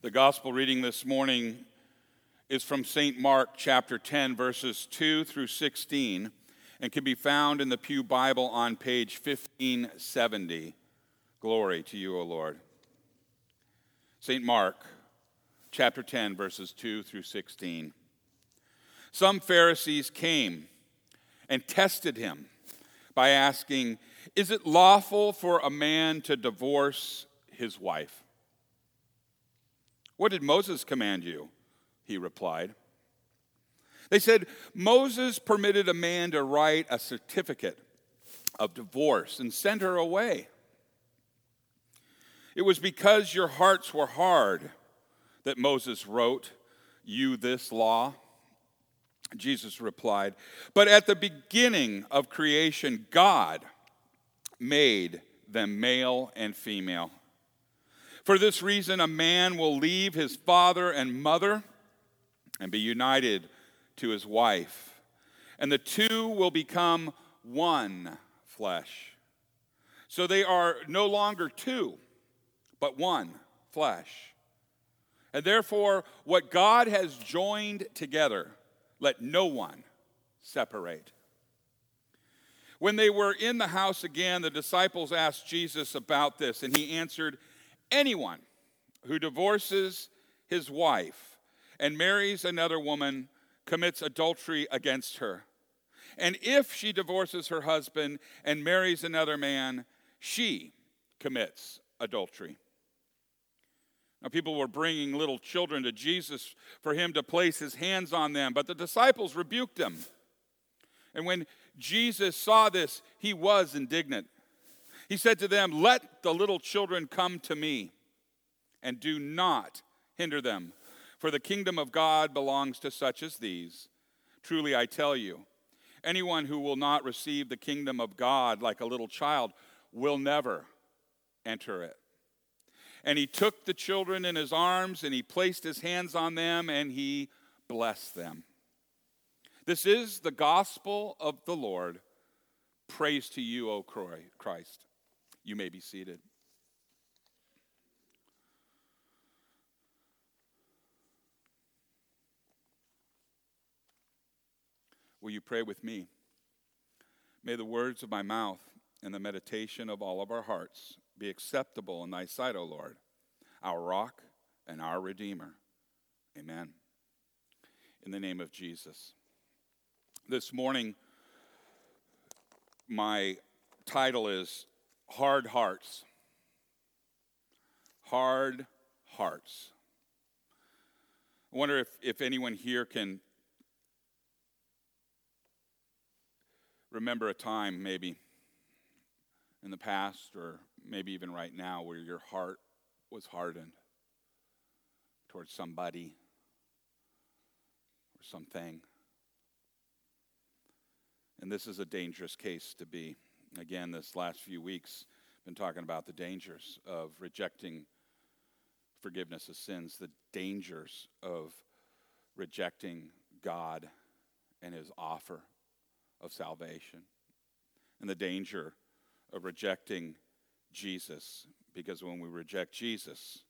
The gospel reading this morning is from St. Mark chapter 10, verses 2 through 16, and can be found in the Pew Bible on page 1570. Glory to you, O Lord. St. Mark chapter 10, verses 2 through 16. Some Pharisees came and tested him by asking, Is it lawful for a man to divorce his wife? What did Moses command you? He replied. They said, Moses permitted a man to write a certificate of divorce and send her away. It was because your hearts were hard that Moses wrote you this law. Jesus replied, But at the beginning of creation, God made them male and female. For this reason, a man will leave his father and mother and be united to his wife, and the two will become one flesh. So they are no longer two, but one flesh. And therefore, what God has joined together, let no one separate. When they were in the house again, the disciples asked Jesus about this, and he answered, Anyone who divorces his wife and marries another woman commits adultery against her. And if she divorces her husband and marries another man, she commits adultery. Now, people were bringing little children to Jesus for him to place his hands on them, but the disciples rebuked them. And when Jesus saw this, he was indignant. He said to them, Let the little children come to me, and do not hinder them, for the kingdom of God belongs to such as these. Truly, I tell you, anyone who will not receive the kingdom of God like a little child will never enter it. And he took the children in his arms, and he placed his hands on them, and he blessed them. This is the gospel of the Lord. Praise to you, O Christ. You may be seated. Will you pray with me? May the words of my mouth and the meditation of all of our hearts be acceptable in thy sight, O Lord, our rock and our redeemer. Amen. In the name of Jesus. This morning, my title is hard hearts. Hard hearts. I wonder if, if anyone here can remember a time, maybe in the past, or maybe even right now, where your heart was hardened towards somebody or something. And this is a dangerous case to be. Again, this last few weeks, been talking about the dangers of rejecting forgiveness of sins, the dangers of rejecting God and his offer of salvation, and the danger of rejecting Jesus. Because when we reject Jesus,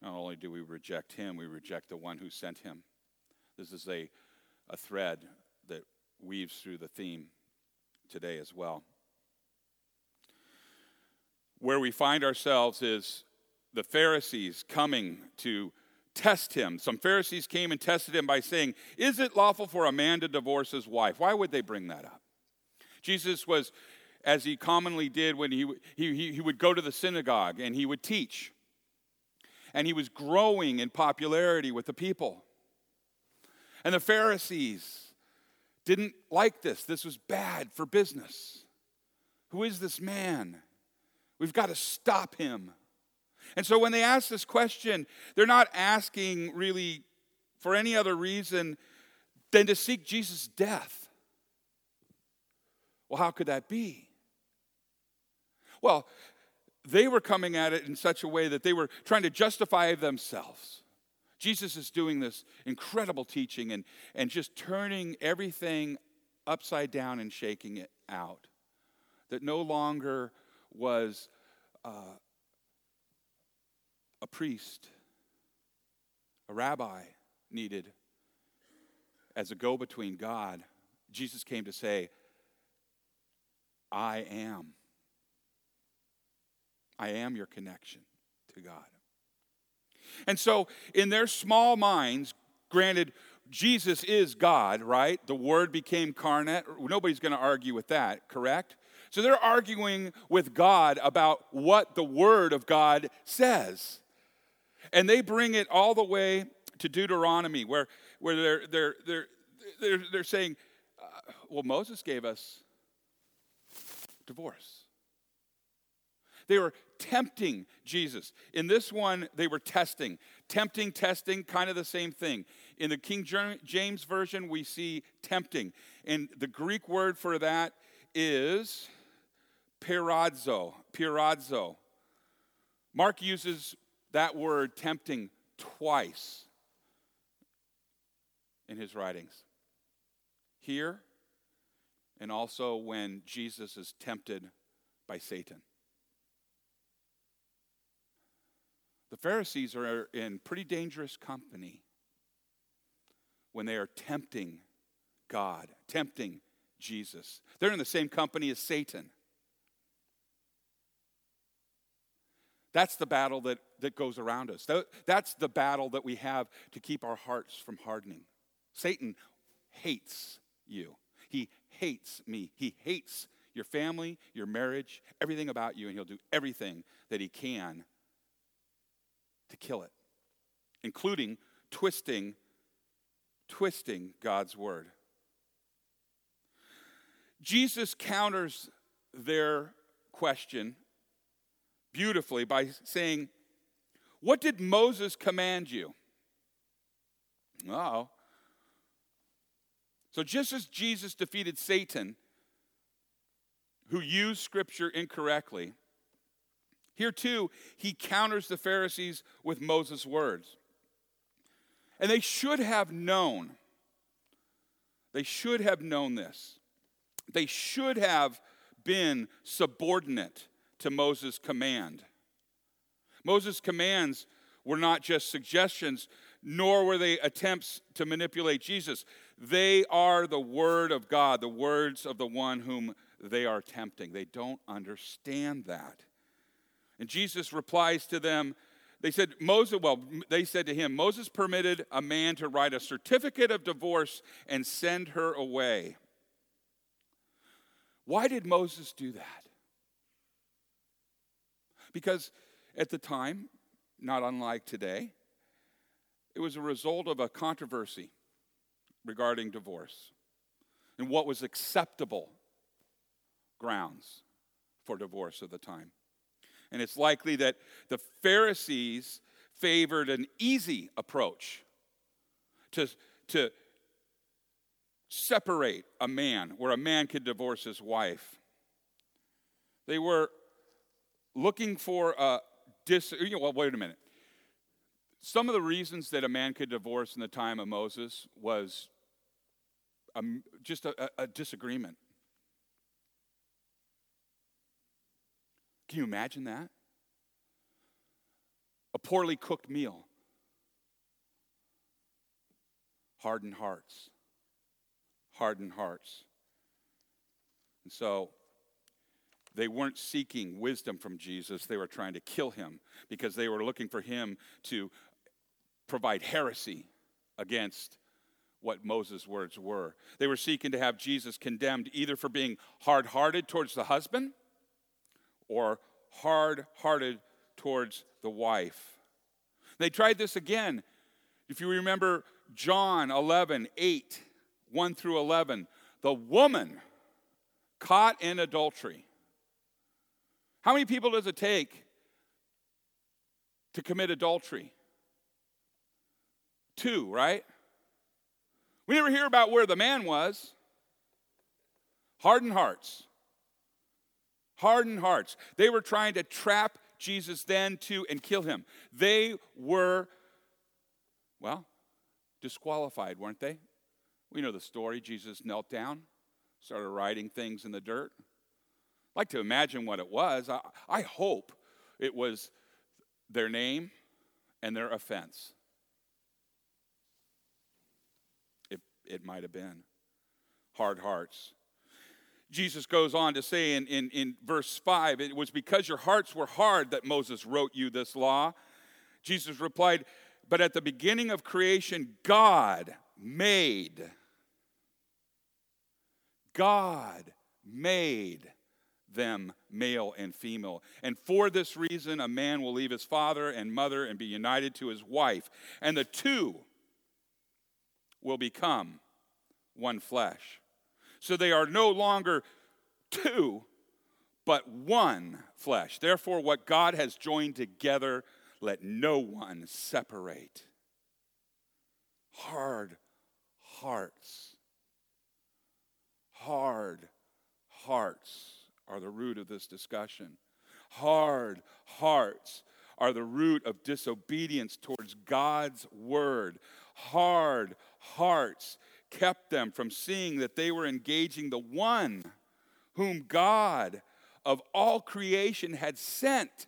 not only do we reject him, we reject the one who sent him. This is a, a thread that weaves through the theme today as well. Where we find ourselves is the Pharisees coming to test him. Some Pharisees came and tested him by saying, Is it lawful for a man to divorce his wife? Why would they bring that up? Jesus was, as he commonly did when he, he, he would go to the synagogue and he would teach. And he was growing in popularity with the people. And the Pharisees didn't like this. This was bad for business. Who is this man? We've got to stop him. And so when they ask this question, they're not asking really for any other reason than to seek Jesus' death. Well, how could that be? Well, they were coming at it in such a way that they were trying to justify themselves. Jesus is doing this incredible teaching and, and just turning everything upside down and shaking it out. That no longer was uh, a priest a rabbi needed as a go between God, Jesus came to say, I am. I am your connection to God. And so, in their small minds, granted, Jesus is God, right? The Word became carnate. Nobody's going to argue with that, correct? So they're arguing with God about what the Word of God says. And they bring it all the way to Deuteronomy, where, where they're, they're, they're, they're, they're saying, uh, well, Moses gave us divorce. They were tempting Jesus. In this one, they were testing. Tempting, testing, kind of the same thing. In the King James Version, we see tempting. And the Greek word for that is Peirazo, peirazo. Mark uses that word tempting twice in his writings. Here, and also when Jesus is tempted by Satan. The Pharisees are in pretty dangerous company when they are tempting God, tempting Jesus. They're in the same company as Satan. That's the battle that, that goes around us. That's the battle that we have to keep our hearts from hardening. Satan hates you. He hates me. He hates your family, your marriage, everything about you, and he'll do everything that he can to kill it, including twisting twisting God's word. Jesus counters their question beautifully by saying, What did Moses command you? Oh. So just as Jesus defeated Satan, who used scripture incorrectly, here too, he counters the Pharisees with Moses' words. And they should have known. They should have known this. They should have been subordinate to Moses' command. Moses' commands were not just suggestions, nor were they attempts to manipulate Jesus. They are the word of God, the words of the one whom they are tempting. They don't understand that. And Jesus replies to them, they said, Moses, well, they said to him, Moses permitted a man to write a certificate of divorce and send her away. Why did Moses do that? Because at the time, not unlike today, it was a result of a controversy regarding divorce and what was acceptable grounds for divorce at the time. And it's likely that the Pharisees favored an easy approach to, to separate a man, where a man could divorce his wife. They were looking for a dis. You know, well, wait a minute. Some of the reasons that a man could divorce in the time of Moses was um, a, just a, a disagreement. Can you imagine that? A poorly cooked meal, hardened hearts, hardened hearts. And so they weren't seeking wisdom from Jesus, they were trying to kill him because they were looking for him to provide heresy against what Moses' words were. They were seeking to have Jesus condemned either for being hard hearted towards the husband or hard hearted towards the wife. They tried this again. If you remember John 11, 8, 1 through 11, the woman caught in adultery. How many people does it take to commit adultery? Two, right? We never hear about where the man was. Hardened hearts. Hardened hearts. They were trying to trap Jesus then too and kill him. They were, well, disqualified, weren't they? We know the story. Jesus knelt down, started writing things in the dirt. Like to imagine what it was. I, I hope it was their name and their offense. it might have been. Hard hearts. Jesus goes on to say in, in, in verse 5 it was because your hearts were hard that Moses wrote you this law. Jesus replied, But at the beginning of creation, God made. God made them male and female. And for this reason, a man will leave his father and mother and be united to his wife, and the two will become one flesh. So they are no longer two, but one flesh. Therefore, what God has joined together, let no one separate. Hard hearts. Hard hearts are the root of this discussion. Hard hearts are the root of disobedience towards God's word. Hard hearts kept them from seeing that they were engaging the one whom God of all creation had sent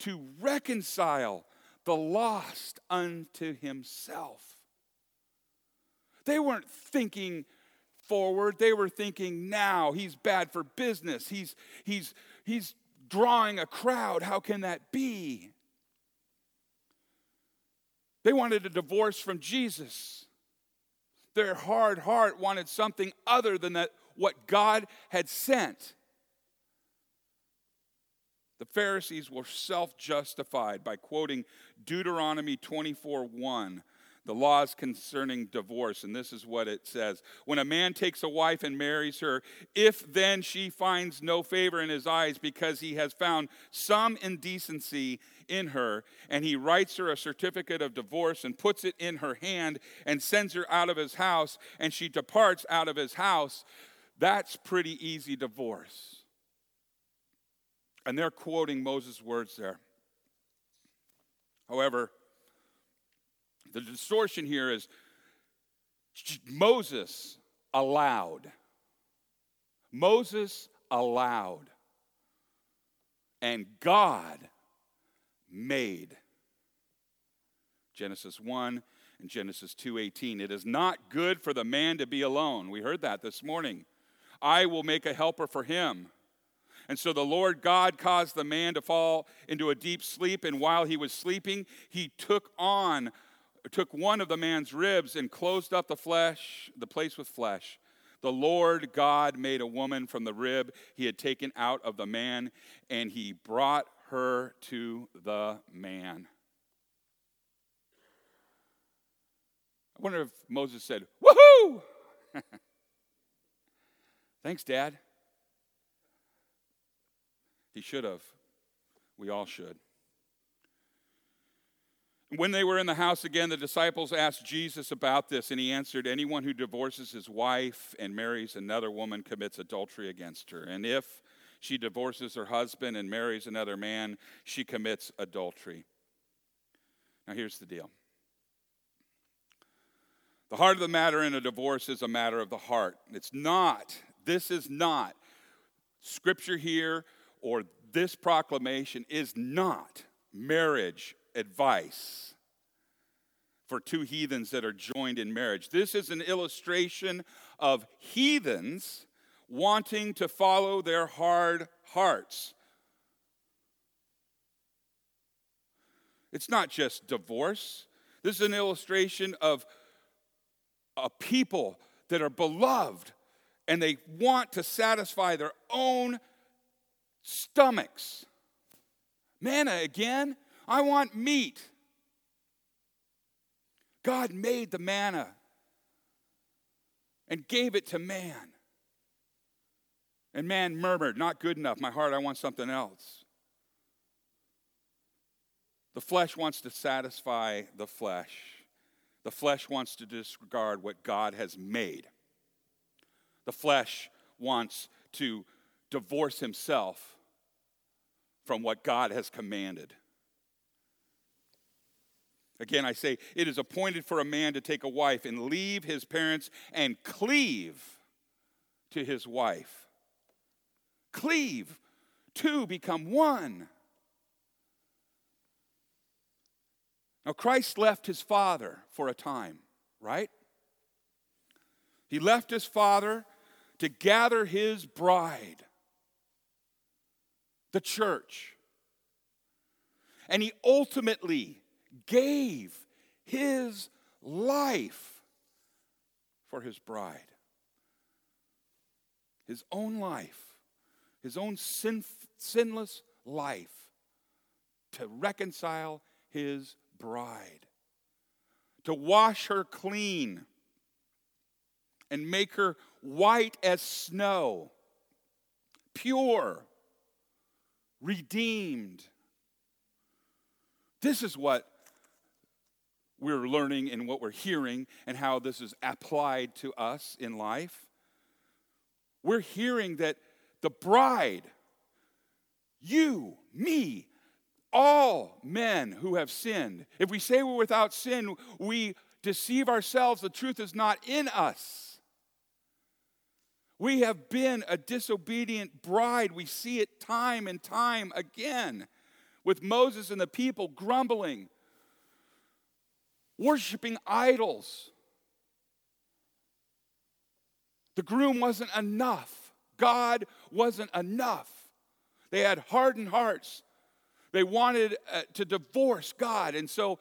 to reconcile the lost unto himself. They weren't thinking forward. They were thinking now. He's bad for business. He's, he's, he's drawing a crowd. How can that be? They wanted a divorce from Jesus. Their hard heart wanted something other than that what God had sent. The Pharisees were self justified by quoting Deuteronomy 24 1 the laws concerning divorce, and this is what it says When a man takes a wife and marries her, if then she finds no favor in his eyes because he has found some indecency in her, and he writes her a certificate of divorce and puts it in her hand and sends her out of his house, and she departs out of his house, that's pretty easy divorce. And they're quoting Moses' words there. However, the distortion here is Moses allowed. Moses allowed. And God made. Genesis 1 and Genesis 2:18. It is not good for the man to be alone. We heard that this morning. I will make a helper for him. And so the Lord God caused the man to fall into a deep sleep, and while he was sleeping, he took on took one of the man's ribs and closed up the flesh, the place with flesh. The Lord God made a woman from the rib he had taken out of the man, and he brought her to the man. I wonder if Moses said, Woohoo! Thanks, Dad. He should have. We all should. When they were in the house again, the disciples asked Jesus about this, and he answered, Anyone who divorces his wife and marries another woman commits adultery against her. And if she divorces her husband and marries another man, she commits adultery. Now, here's the deal the heart of the matter in a divorce is a matter of the heart. It's not, this is not, scripture here or this proclamation is not marriage advice for two heathens that are joined in marriage. This is an illustration of heathens wanting to follow their hard hearts. It's not just divorce. This is an illustration of a people that are beloved and they want to satisfy their own stomachs. Manna again? I want meat. God made the manna and gave it to man. And man murmured, Not good enough. My heart, I want something else. The flesh wants to satisfy the flesh. The flesh wants to disregard what God has made. The flesh wants to divorce himself from what God has commanded. Again, I say, it is appointed for a man to take a wife and leave his parents and cleave to his wife. Cleave. Two become one. Now, Christ left his father for a time, right? He left his father to gather his bride, the church. And he ultimately gave his life for his bride. His own life, his own sin, sinless life to reconcile his bride, to wash her clean and make her white as snow, pure, redeemed. This is what we're learning and what we're hearing and how this is applied to us in life. We're hearing that the bride, you, me, all men who have sinned, if we say we're without sin, we deceive ourselves. The truth is not in us. We have been a disobedient bride. We see it time and time again with Moses and the people grumbling, worshiping idols. The groom wasn't enough. God wasn't enough. They had hardened hearts. They wanted uh, to divorce God. And so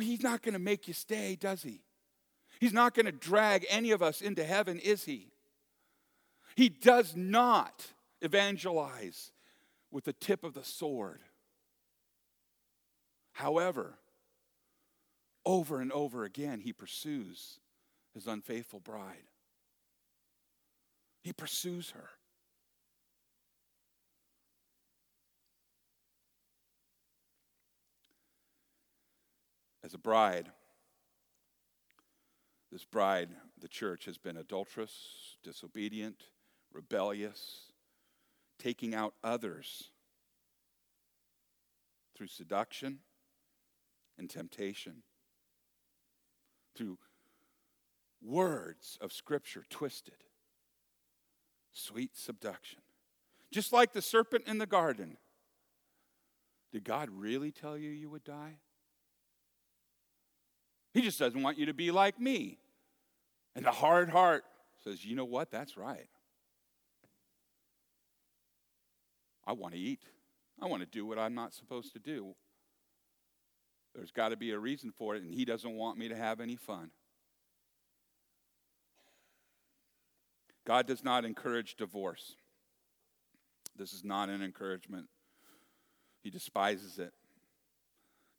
he's not going to make you stay, does he? He's not going to drag any of us into heaven, is he? He does not evangelize with the tip of the sword. However, over and over again, he pursues his unfaithful bride. He pursues her. As a bride, this bride, the church, has been adulterous, disobedient, rebellious, taking out others through seduction and temptation, through words of Scripture twisted, sweet subduction. Just like the serpent in the garden. Did God really tell you you would die? He just doesn't want you to be like me. And the hard heart says, you know what? That's right. I want to eat. I want to do what I'm not supposed to do. There's got to be a reason for it, and He doesn't want me to have any fun. God does not encourage divorce. This is not an encouragement. He despises it.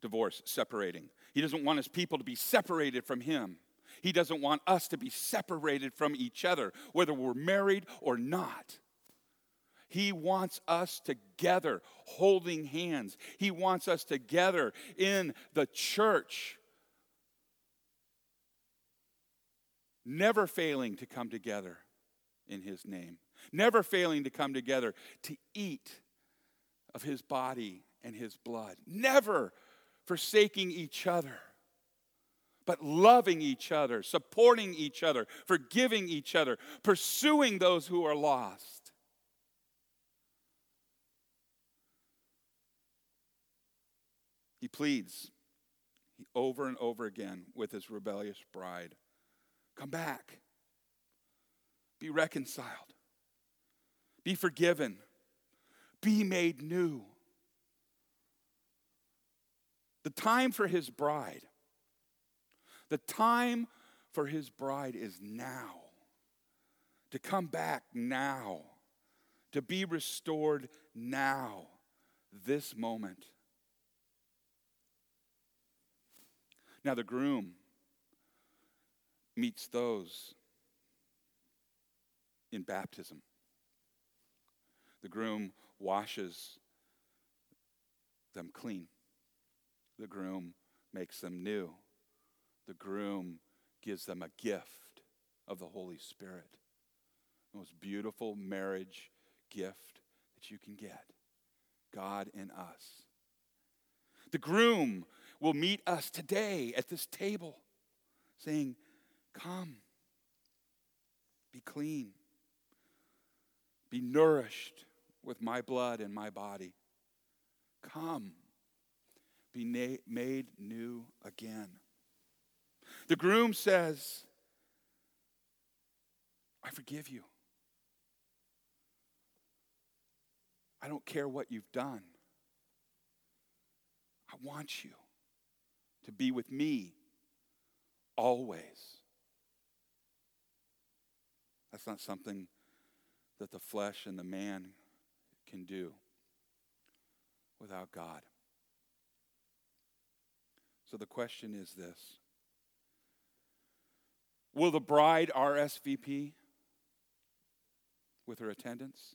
Divorce, separating. He doesn't want his people to be separated from him. He doesn't want us to be separated from each other, whether we're married or not. He wants us together, holding hands. He wants us together in the church, never failing to come together in His name, never failing to come together to eat of His body and His blood, never forsaking each other but loving each other, supporting each other, forgiving each other, pursuing those who are lost. He pleads over and over again with his rebellious bride Come back. Be reconciled. Be forgiven. Be made new. The time for his bride, the time for his bride is now. To come back now. To be restored now. This moment. Now, the groom meets those in baptism. The groom washes them clean. The groom makes them new. The groom gives them a gift of the Holy Spirit. The most beautiful marriage gift that you can get God in us. The groom will meet us today at this table saying, Come, be clean, be nourished with my blood and my body. Come, be na- made new again. The groom says, I forgive you. I don't care what you've done. I want you to be with me always. That's not something that the flesh and the man can do without God. So the question is this Will the bride RSVP with her attendants?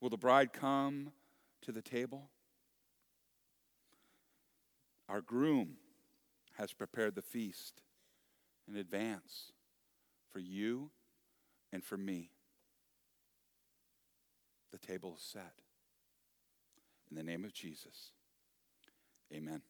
Will the bride come to the table? Our groom has prepared the feast in advance for you and for me. The table is set. In the name of Jesus, amen.